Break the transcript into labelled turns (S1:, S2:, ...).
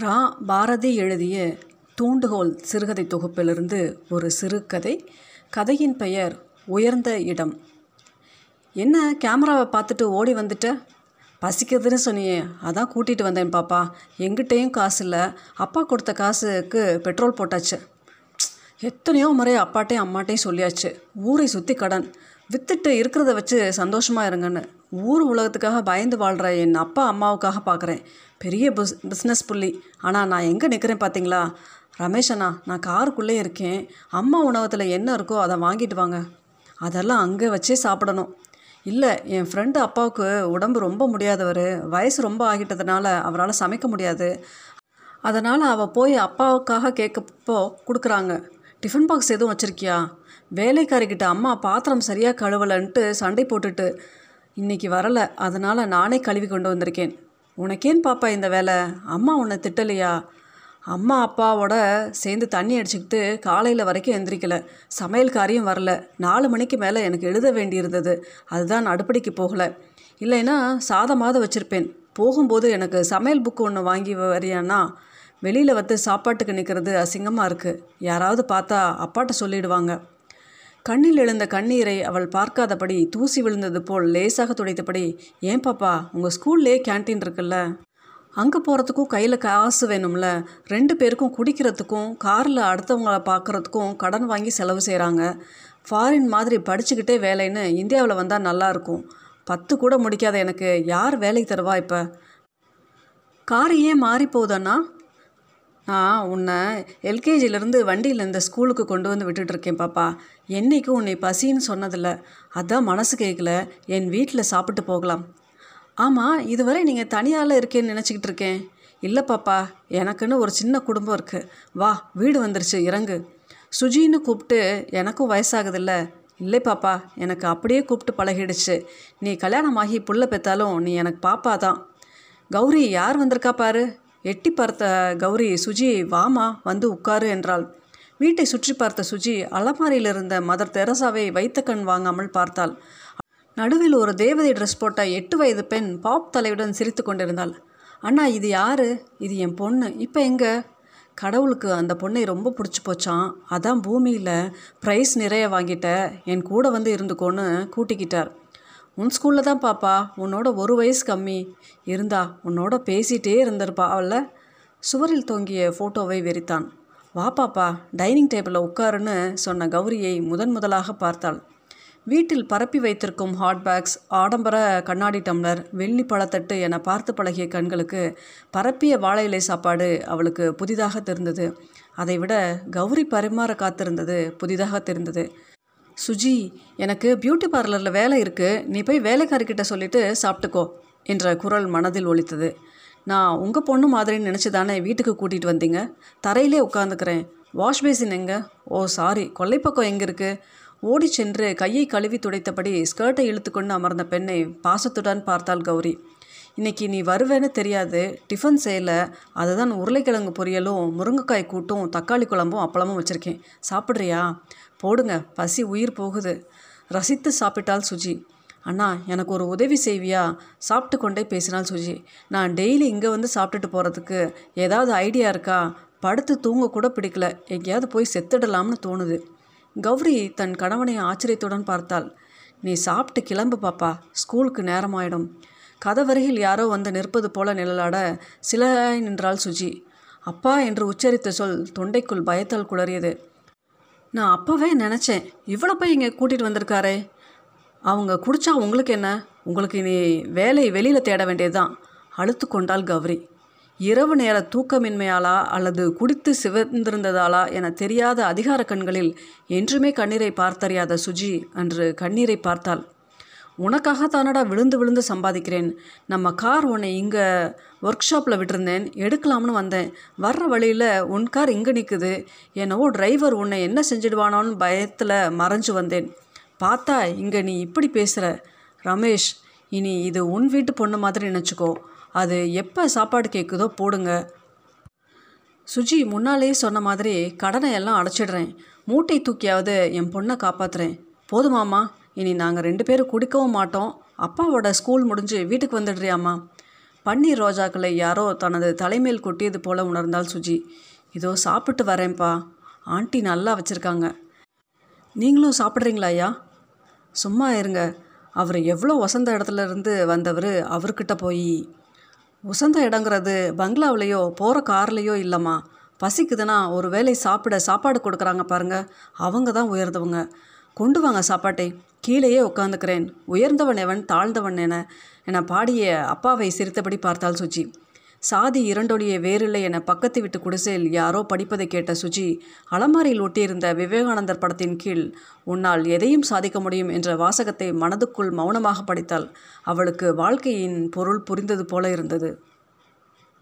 S1: ரா பாரதி எழுதிய தூண்டுகோல் சிறுகதை தொகுப்பிலிருந்து ஒரு சிறுகதை கதையின் பெயர் உயர்ந்த இடம். என்ன கேமராவை பார்த்துட்டு ஓடி வந்துட்ட? பசிக்குதுன்னு சொன்னியே அதான் கூட்டிகிட்டு வந்தேன் பாப்பா. எங்கிட்டேயும் காசு இல்லை. அப்பா கொடுத்த காசுக்கு பெட்ரோல் போட்டாச்சு. எத்தனையோ முறை அப்பாட்டையும் அம்மாட்டையும் சொல்லியாச்சு. ஊரை சுற்றி கடன். வித்துட்டு இருக்கிறத வச்சு சந்தோஷமாக இருங்கன்னு. ஊர் உலகத்துக்காக பயந்து வாழ்கிற என் அப்பா அம்மாவுக்காக பார்க்குறேன் பெரிய பிஸ் பிஸ்னஸ் புள்ளி. ஆனால் நான் எங்கே நிற்கிறேன் பார்த்தீங்களா ரமேஷ் அண்ணா நான் காருக்குள்ளே இருக்கேன். அம்மா உணவகத்தில் என்ன இருக்கோ அதை வாங்கிட்டு வாங்க. அதெல்லாம் அங்கே வச்சே சாப்பிடணும். இல்லை என் ஃப்ரெண்டு அப்பாவுக்கு உடம்பு ரொம்ப முடியாதவர். வயசு ரொம்ப ஆகிட்டதுனால அவரால் சமைக்க முடியாது. அதனால் அவள் போய் அப்பாவுக்காக கேட்கப்போ கொடுக்குறாங்க. டிஃபன் பாக்ஸ் எதுவும் வச்சுருக்கியா? வேலைக்காரிக்கிட்ட அம்மா பாத்திரம் சரியாக கழுவலன்ட்டு சண்டை போட்டுட்டு இன்னைக்கு வரலை அதனால் நானே கழுவி கொண்டு வந்திருக்கேன். உனக்கேன் பாப்பா இந்த வேலை? அம்மா உன்னை திட்டலையா? அம்மா அப்பாவோட சேர்ந்து தண்ணி அடிச்சுக்கிட்டு காலையில் வரைக்கும் எந்திரிக்கல. சமையல்காரியும் வரல. நாலு மணிக்கு மேலே எனக்கு எழுத வேண்டியிருந்தது. அதுதான் அடுப்படிக்கு போகலை. இல்லைன்னா சாதமாவது வச்சுருப்பேன். போகும்போது எனக்கு சமையல் புக்கு ஒன்று வாங்கி வரியானா வெளியில் வந்து சாப்பாட்டுக்கு நிற்கிறது அசிங்கமாக இருக்குது யாராவது பார்த்தா அப்பாட்ட சொல்லிடுவாங்க. கண்ணில் எழுந்த கண்ணீரை அவள் பார்க்காதபடி தூசி விழுந்தது போல் லேசாக துடைத்தபடி ஏன் பாப்பா உங்கள் ஸ்கூல்லே கேண்டீன் இருக்குல்ல? அங்கே போகிறதுக்கும் கையில் காசு வேணும்ல. ரெண்டு பேருக்கும் குடிக்கிறதுக்கும் காரில் அடுத்தவங்களை பார்க்குறதுக்கும் கடன் வாங்கி செலவு செய்கிறாங்க ஃபாரின் மாதிரி படிச்சுக்கிட்டே வேலைன்னு இந்தியாவில் வந்தால் நல்லாயிருக்கும் பத்து கூட முடிக்காத எனக்கு யார் வேலைக்கு தருவா இப்போ? கார் ஏன் மாறி போகுதண்ணா நான் உன்னை எல்கேஜிலேருந்து வண்டியில் இந்த ஸ்கூலுக்கு கொண்டு வந்து விட்டுட்ருக்கேன் பாப்பா. என்றைக்கும் உன்னை பசின்னு சொன்னதில்ல. அதான் மனசு கேட்கல என் வீட்டில் சாப்பிட்டு போகலாம். ஆமாம் இதுவரை நீங்கள் தனியால் இருக்கேன்னு நினச்சிக்கிட்டு இருக்கேன். இல்லை பாப்பா. எனக்குன்னு ஒரு சின்ன குடும்பம் இருக்குது வா வீடு வந்துருச்சு. இறங்கு. சுஜின்னு கூப்பிட்டு எனக்கும் வயசாகுதில்ல. இல்லை பாப்பா. எனக்கு அப்படியே கூப்பிட்டு பழகிடுச்சு. நீ கல்யாணமாகி புள்ள பெற்றாலும் நீ எனக்கு பாப்பா தான். கௌரி யார் வந்திருக்கா பாரு? எட்டி பார்த்த கௌரி சுஜி வாமா வந்து உட்காரு என்றாள். வீட்டை சுற்றி பார்த்த சுஜி அலமாரியில் இருந்த மதர் தெரசாவை வைத்த கண் வாங்காமல் பார்த்தாள். நடுவில் ஒரு தேவதை ட்ரெஸ் போட்ட எட்டு வயது பெண் பாப் தலையுடன் சிரித்து கொண்டிருந்தாள். அண்ணா இது யாரு? இது என் பொண்ணு. இப்போ எங்கே? கடவுளுக்கு அந்த பொண்ணை ரொம்ப பிடிச்சி போச்சான் அதான் பூமியில் ப்ரைஸ் நிறைய வாங்கிட்ட. என் கூட வந்து இருந்துக்கோன்னு கூட்டிக்கிட்டார். உன் ஸ்கூலில் தான் பாப்பா. உன்னோட ஒரு வயசு கம்மி. இருந்தா உன்னோட பேசிகிட்டே இருந்திருப்பா அவள. சுவரில் தொங்கிய ஃபோட்டோவை வெறித்தான். வா பாப்பா டைனிங் டேபிளில் உட்காருன்னு சொன்ன கௌரியை முதன் முதலாக பார்த்தாள். வீட்டில் பரப்பி வைத்திருக்கும் ஹாட் பேக்ஸ் ஆடம்பர கண்ணாடி டம்ளர் வெள்ளி பழத்தட்டு என பார்த்து பழகிய கண்களுக்கு பரப்பிய வாழை இலை சாப்பாடு அவளுக்கு புதிதாக தெரிந்தது. அதைவிட கௌரி பரிமாற காத்திருந்தது புதிதாக தெரிந்தது. சுஜி எனக்கு பியூட்டி பார்லரில் வேலை இருக்குது நீ போய் வேலைக்காரிக்கிட்ட சொல்லிட்டு சாப்பிட்டுக்கோ என்ற குரல் மனதில் ஒலித்தது. நான் உங்கள் பொண்ணு மாதிரின்னு நினச்சி தானே வீட்டுக்கு கூட்டிகிட்டு வந்தீங்க? தரையிலே உட்காந்துக்கிறேன் வாஷ் பேசின் எங்கே? ஓ சாரி கொல்லைப்பக்கம் எங்கே இருக்குது ஓடி சென்று கையை கழுவி துடைத்தபடி ஸ்கர்ட்டை இழுத்துக்கொண்டு அமர்ந்த பெண்ணை பாசத்துடன் பார்த்தாள் கௌரி. இன்னைக்கு நீ வருவேன்னு தெரியாது டிஃபன் செய்யல அதுதான் உருளைக்கிழங்கு பொரியலும் முருங்கைக்காய் கூட்டும் தக்காளி குழம்பும் அப்பளமும் வச்சுருக்கேன். சாப்பிட்றியா? போடுங்க பசி உயிர் போகுது. ரசித்து சாப்பிட்டால் சுஜி. அண்ணா எனக்கு ஒரு உதவி செய்வியா? சாப்பிட்டு கொண்டே பேசினாள் சுஜி. நான் டெய்லி இங்கே வந்து சாப்பிட்டுட்டு போகிறதுக்கு ஏதாவது ஐடியா இருக்கா? படுத்து தூங்க கூட பிடிக்கல. எங்கேயாவது போய் செத்துடலாம்னு தோணுது. கௌரி தன் கணவனை ஆச்சரியத்துடன் பார்த்தாள். நீ சாப்பிட்டு கிளம்பு பாப்பா. ஸ்கூலுக்கு நேரமாயிடும். கதவருகில் யாரோ வந்து நிற்பது போல நிழலாட சிலையாய் நின்றாள் சுஜி. அப்பா என்று உச்சரித்த சொல் தொண்டைக்குள் பயத்தால் குளறியது நான் அப்போவே நினச்சேன் இவ்வளோ போய் இங்கே கூட்டிகிட்டு வந்திருக்காரே. அவங்க குடிச்சா உங்களுக்கு என்ன? உங்களுக்கு இனி வேலை வெளியில் தேட வேண்டியதுதான். அழுத்து கொண்டாள் கௌரி. இரவு நேர தூக்கமின்மையாலா அல்லது குடித்து சிவந்திருந்ததாலா என தெரியாத அதிகார கண்களில் என்றுமே கண்ணீரை பார்த்தறியாத சுஜி அன்று கண்ணீரை பார்த்தாள். உனக்காக தானடா விழுந்து விழுந்து சம்பாதிக்கிறேன். நம்ம கார் உன்னை இங்கே ஒர்க் ஷாப்பில் விட்டிருந்தேன். எடுக்கலாம்னு வந்தேன். வர்ற வழியில் உன் கார் இங்கே நிற்குது என்னவோ டிரைவர் உன்னை என்ன செஞ்சிடுவானோன்னு பயத்தில் மறைஞ்சு வந்தேன். பார்த்தா இங்கே நீ இப்படி பேசுகிற ரமேஷ் இனி இது உன் வீட்டு பொண்ணு மாதிரி நினச்சிக்கோ. அது எப்போ சாப்பாடு கேட்குதோ போடுங்க. சுஜி முன்னாலேயே சொன்ன மாதிரி கடனை எல்லாம் அடைச்சிடுறேன். மூட்டை தூக்கியாவது என் பொண்ணை காப்பாற்றுறேன் போதுமாம்மா? இனி நாங்கள் ரெண்டு பேரும் குடிக்கவும் மாட்டோம். அப்பாவோட ஸ்கூல் முடிஞ்சு வீட்டுக்கு வந்துடுறியாம்மா? பன்னீர் ரோஜாக்களை யாரோ தனது தலைமையில் கொட்டியது போல உணர்ந்தாள் சுஜி. இதோ சாப்பிட்டு வரேன்ப்பா. ஆண்டி நல்லா வச்சுருக்காங்க. நீங்களும் சாப்பிட்றீங்களா ஐயா? சும்மா இருங்க. அவர் எவ்வளோ வசந்த இடத்துல இருந்து வந்தவர் அவர்கிட்ட போய். உசந்த இடங்கிறது பங்களாவிலையோ போகிற கார்லேயோ இல்லைம்மா. பசிக்குதுன்னா ஒரு வேளை சாப்பிட சாப்பாடு கொடுக்குறாங்க பாருங்கள் அவங்க தான் உயர்ந்தவங்க. கொண்டு வாங்க சாப்பாட்டை. கீழேயே உட்காந்துக்கிறேன் உயர்ந்தவன் எவன் தாழ்ந்தவன் என என பாடிய அப்பாவை சிரித்தபடி பார்த்தாள் சுஜி. சாதி இரண்டொழிய வேறில்லை என பக்கத்து வீட்டு குடிசையில் யாரோ படிப்பதை கேட்ட சுஜி அலமாரியில் ஒட்டியிருந்த விவேகானந்தர் படத்தின் கீழ் உன்னால் எதையும் சாதிக்க முடியும் என்ற வாசகத்தை மனதுக்குள் மௌனமாக படித்தாள். அவளுக்கு வாழ்க்கையின் பொருள் புரிந்தது போல இருந்தது.